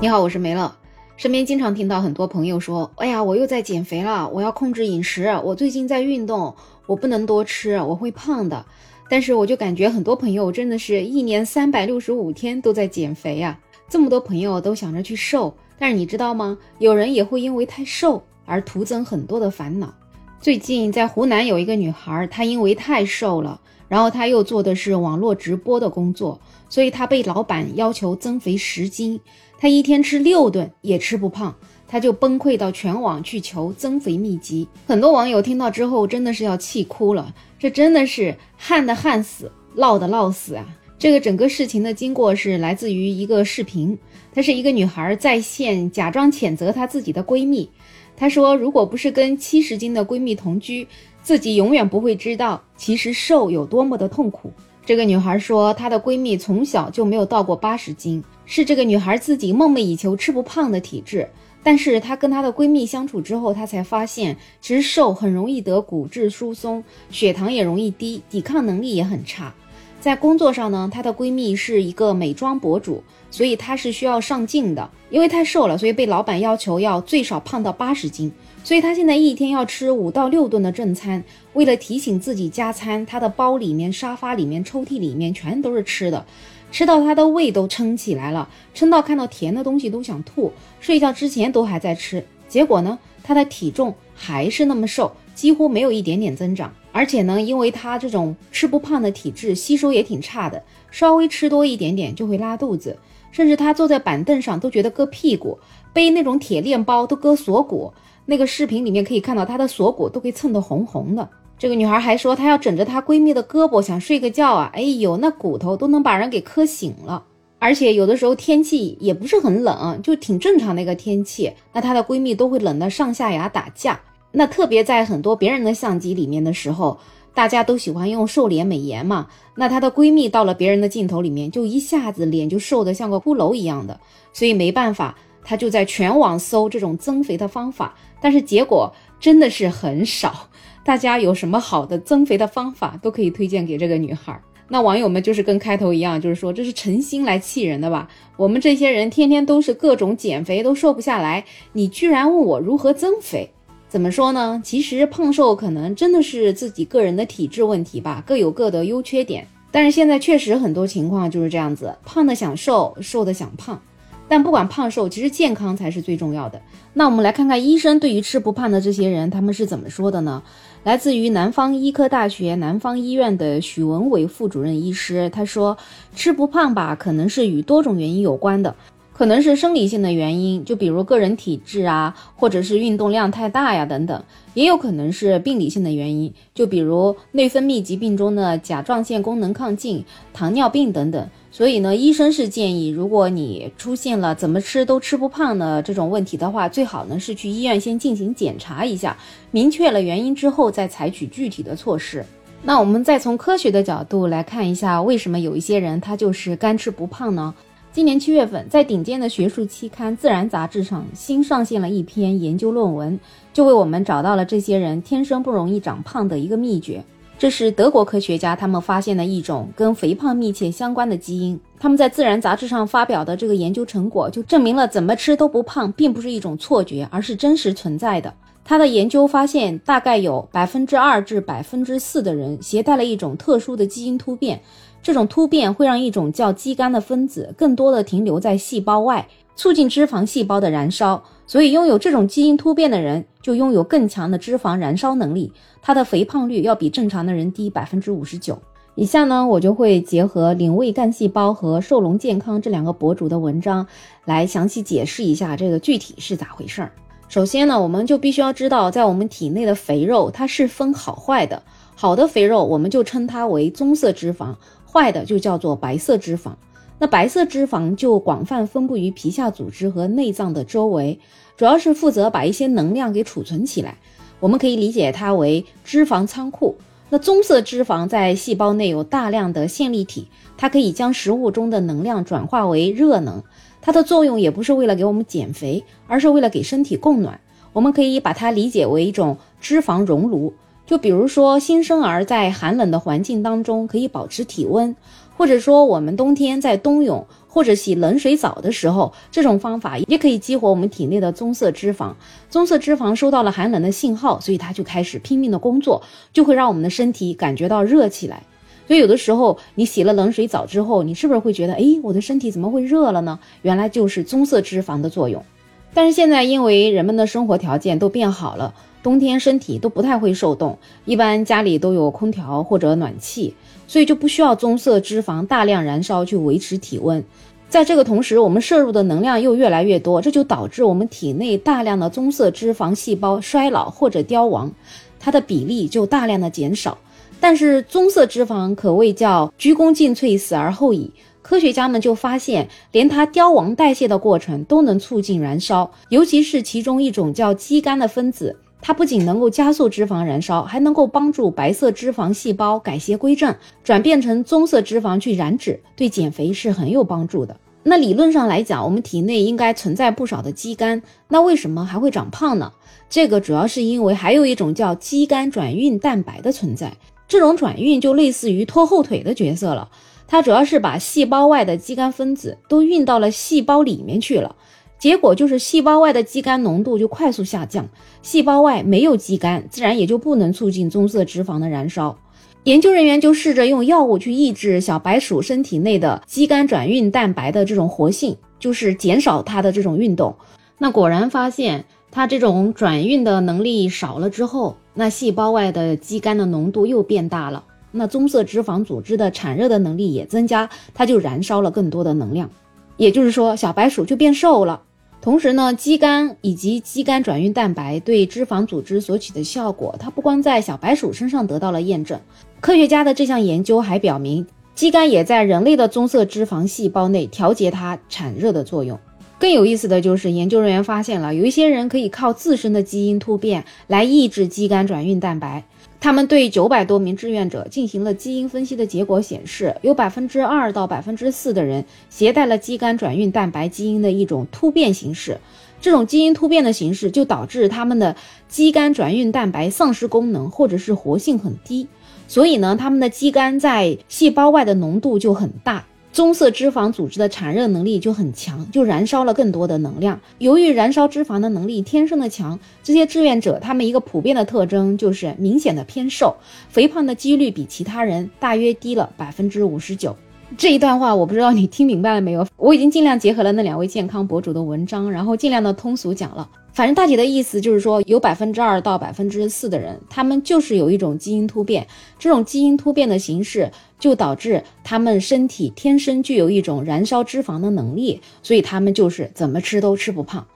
你好，我是梅乐。身边经常听到很多朋友说：“哎呀，我又在减肥了，我要控制饮食，我最近在运动，我不能多吃，我会胖的。”但是我就感觉很多朋友真的是一年三百六十五天都在减肥呀。这么多朋友都想着去瘦，但是你知道吗？有人也会因为太瘦而徒增很多的烦恼。最近在湖南有一个女孩，她因为太瘦了，然后她又做的是网络直播的工作，所以她被老板要求增肥十斤。她一天吃六顿也吃不胖，她就崩溃到全网去求增肥秘籍。很多网友听到之后真的是要气哭了，这真的是旱的旱死，涝的涝死啊！这个整个事情的经过是来自于一个视频，她是一个女孩在线假装谴责她自己的闺蜜。她说：“如果不是跟七十斤的闺蜜同居，自己永远不会知道其实瘦有多么的痛苦。”这个女孩说，她的闺蜜从小就没有到过八十斤，是这个女孩自己梦寐以求吃不胖的体质。但是她跟她的闺蜜相处之后，她才发现，其实瘦很容易得骨质疏松，血糖也容易低，抵抗能力也很差。在工作上呢，她的闺蜜是一个美妆博主，所以她是需要上镜的。因为太瘦了，所以被老板要求要最少胖到八十斤。所以她现在一天要吃五到六顿的正餐。为了提醒自己加餐，她的包里面、沙发里面、抽屉里面全都是吃的，吃到他的胃都撑起来了，撑到看到甜的东西都想吐。睡觉之前都还在吃，结果呢，他的体重还是那么瘦，几乎没有一点点增长。而且呢，因为他这种吃不胖的体质，吸收也挺差的，稍微吃多一点点就会拉肚子，甚至他坐在板凳上都觉得硌屁股，背那种铁链包都硌锁骨。那个视频里面可以看到他的锁骨都被蹭得红红的。这个女孩还说，她要枕着她闺蜜的胳膊想睡个觉啊，哎呦，那骨头都能把人给磕醒了。而且有的时候天气也不是很冷，就挺正常的一个天气，那她的闺蜜都会冷得上下牙打架。那特别在很多别人的相机里面的时候，大家都喜欢用瘦脸美颜嘛。那她的闺蜜到了别人的镜头里面，就一下子脸就瘦得像个骷髅一样的。所以没办法，她就在全网搜这种增肥的方法，但是结果真的是很少。大家有什么好的增肥的方法，都可以推荐给这个女孩。那网友们就是跟开头一样，就是说这是诚心来气人的吧？我们这些人天天都是各种减肥，都瘦不下来，你居然问我如何增肥？怎么说呢？其实胖瘦可能真的是自己个人的体质问题吧，各有各的优缺点。但是现在确实很多情况就是这样子，胖的想瘦，瘦的想胖。但不管胖瘦，其实健康才是最重要的。那我们来看看医生对于吃不胖的这些人，他们是怎么说的呢？来自于南方医科大学南方医院的许文伟副主任医师，他说，吃不胖吧，可能是与多种原因有关的。可能是生理性的原因，就比如个人体质啊，或者是运动量太大呀等等，也有可能是病理性的原因，就比如内分泌疾病中的甲状腺功能亢进、糖尿病等等。所以呢，医生是建议，如果你出现了怎么吃都吃不胖的这种问题的话，最好呢是去医院先进行检查一下，明确了原因之后再采取具体的措施。那我们再从科学的角度来看一下，为什么有一些人他就是干吃不胖呢？今年七月份，在顶尖的学术期刊《自然》杂志上新上线了一篇研究论文，就为我们找到了这些人天生不容易长胖的一个秘诀。这是德国科学家他们发现的一种跟肥胖密切相关的基因。他们在《自然》杂志上发表的这个研究成果，就证明了怎么吃都不胖，并不是一种错觉，而是真实存在的。他的研究发现，大概有百分之二至百分之四的人携带了一种特殊的基因突变。这种突变会让一种叫肌酐的分子更多的停留在细胞外，促进脂肪细胞的燃烧。所以，拥有这种基因突变的人就拥有更强的脂肪燃烧能力，他的肥胖率要比正常的人低百分之五十九。以下呢，我就会结合领卫干细胞和瘦龙健康这两个博主的文章，来详细解释一下这个具体是咋回事儿。首先呢，我们就必须要知道，在我们体内的肥肉它是分好坏的，好的肥肉我们就称它为棕色脂肪。坏的就叫做白色脂肪，那白色脂肪就广泛分布于皮下组织和内脏的周围，主要是负责把一些能量给储存起来。我们可以理解它为脂肪仓库。那棕色脂肪在细胞内有大量的线粒体，它可以将食物中的能量转化为热能。它的作用也不是为了给我们减肥，而是为了给身体供暖。我们可以把它理解为一种脂肪熔炉。就比如说，新生儿在寒冷的环境当中可以保持体温，或者说我们冬天在冬泳，或者洗冷水澡的时候，这种方法也可以激活我们体内的棕色脂肪。棕色脂肪收到了寒冷的信号，所以它就开始拼命的工作，就会让我们的身体感觉到热起来。所以有的时候你洗了冷水澡之后，你是不是会觉得，哎，我的身体怎么会热了呢？原来就是棕色脂肪的作用。但是现在因为人们的生活条件都变好了，冬天身体都不太会受冻，一般家里都有空调或者暖气。所以就不需要棕色脂肪大量燃烧去维持体温，在这个同时，我们摄入的能量又越来越多，这就导致我们体内大量的棕色脂肪细胞衰老或者凋亡，它的比例就大量的减少。但是棕色脂肪可谓叫鞠躬尽瘁，死而后已。科学家们就发现，连它凋亡代谢的过程都能促进燃烧，尤其是其中一种叫肌酐的分子。它不仅能够加速脂肪燃烧，还能够帮助白色脂肪细胞改邪归正，转变成棕色脂肪去燃脂，对减肥是很有帮助的。那理论上来讲，我们体内应该存在不少的肌酐，那为什么还会长胖呢？这个主要是因为还有一种叫肌酐转运蛋白的存在，这种转运就类似于拖后腿的角色了，它主要是把细胞外的肌酐分子都运到了细胞里面去了。结果就是细胞外的肌酐浓度就快速下降，细胞外没有肌酐，自然也就不能促进棕色脂肪的燃烧。研究人员就试着用药物去抑制小白鼠身体内的肌酐转运蛋白的这种活性，就是减少它的这种运动。那果然发现，它这种转运的能力少了之后，那细胞外的肌酐的浓度又变大了，那棕色脂肪组织的产热的能力也增加，它就燃烧了更多的能量。也就是说，小白鼠就变瘦了。同时呢，肌酐以及肌酐转运蛋白对脂肪组织所起的效果，它不光在小白鼠身上得到了验证，科学家的这项研究还表明，肌酐也在人类的棕色脂肪细胞内调节它产热的作用。更有意思的就是，研究人员发现了有一些人可以靠自身的基因突变来抑制肌酐转运蛋白。他们对九百多名志愿者进行了基因分析的结果显示，有百分之二到百分之四的人携带了肌酐转运蛋白基因的一种突变形式。这种基因突变的形式就导致他们的肌酐转运蛋白丧失功能，或者是活性很低。所以呢，他们的肌酐在细胞外的浓度就很大。棕色脂肪组织的产热能力就很强，就燃烧了更多的能量。由于燃烧脂肪的能力天生的强，这些志愿者他们一个普遍的特征就是明显的偏瘦，肥胖的几率比其他人大约低了百分之五十九。这一段话我不知道你听明白了没有？我已经尽量结合了那两位健康博主的文章，然后尽量的通俗讲了。反正大体的意思就是说，有百分之二到百分之四的人，他们就是有一种基因突变，这种基因突变的形式就导致他们身体天生具有一种燃烧脂肪的能力，所以他们就是怎么吃都吃不胖。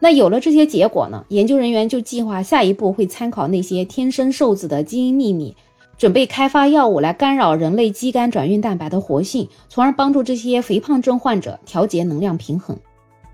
那有了这些结果呢，研究人员就计划下一步会参考那些天生瘦子的基因秘密。准备开发药物来干扰人类肌酐转运蛋白的活性，从而帮助这些肥胖症患者调节能量平衡。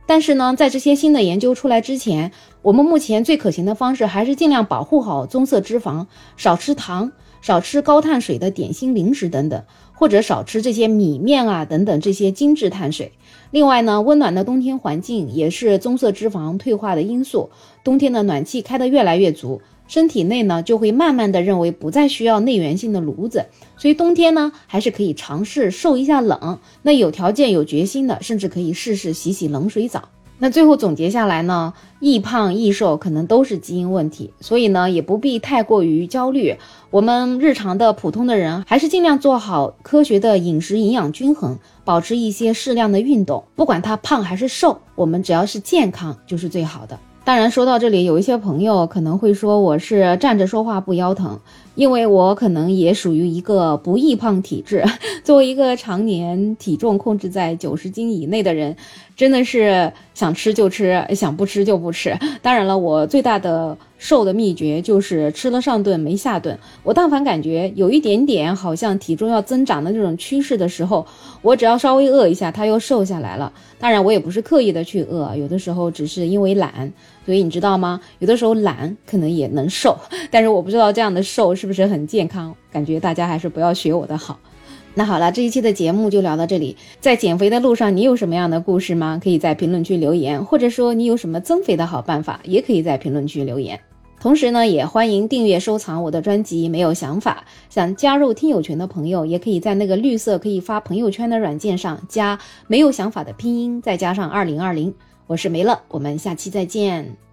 但是呢，在这些新的研究出来之前，我们目前最可行的方式还是尽量保护好棕色脂肪，少吃糖，少吃高碳水的点心、零食等等，或者少吃这些米面啊等等这些精致碳水。另外呢，温暖的冬天环境也是棕色脂肪退化的因素，冬天的暖气开得越来越足。身体内呢，就会慢慢的认为不再需要内源性的炉子，所以冬天呢，还是可以尝试受一下冷。那有条件、有决心的，甚至可以试试洗洗冷水澡。那最后总结下来呢，易胖易瘦可能都是基因问题，所以呢，也不必太过于焦虑。我们日常的普通的人，还是尽量做好科学的饮食，营养均衡，保持一些适量的运动。不管他胖还是瘦，我们只要是健康就是最好的。当然，说到这里，有一些朋友可能会说我是站着说话不腰疼，因为我可能也属于一个不易胖体质。作为一个常年体重控制在九十斤以内的人，真的是想吃就吃，想不吃就不吃。当然了，我最大的。瘦的秘诀就是吃了上顿没下顿。我但凡感觉有一点点好像体重要增长的这种趋势的时候，我只要稍微饿一下，它又瘦下来了。当然，我也不是刻意的去饿，有的时候只是因为懒。所以你知道吗？有的时候懒可能也能瘦，但是我不知道这样的瘦是不是很健康。感觉大家还是不要学我的好。那好了，这一期的节目就聊到这里。在减肥的路上，你有什么样的故事吗？可以在评论区留言，或者说你有什么增肥的好办法，也可以在评论区留言。同时呢，也欢迎订阅收藏我的专辑。没有想法，想加入听友群的朋友，也可以在那个绿色可以发朋友圈的软件上加“没有想法”的拼音，再加上二零二零。我是梅乐，我们下期再见。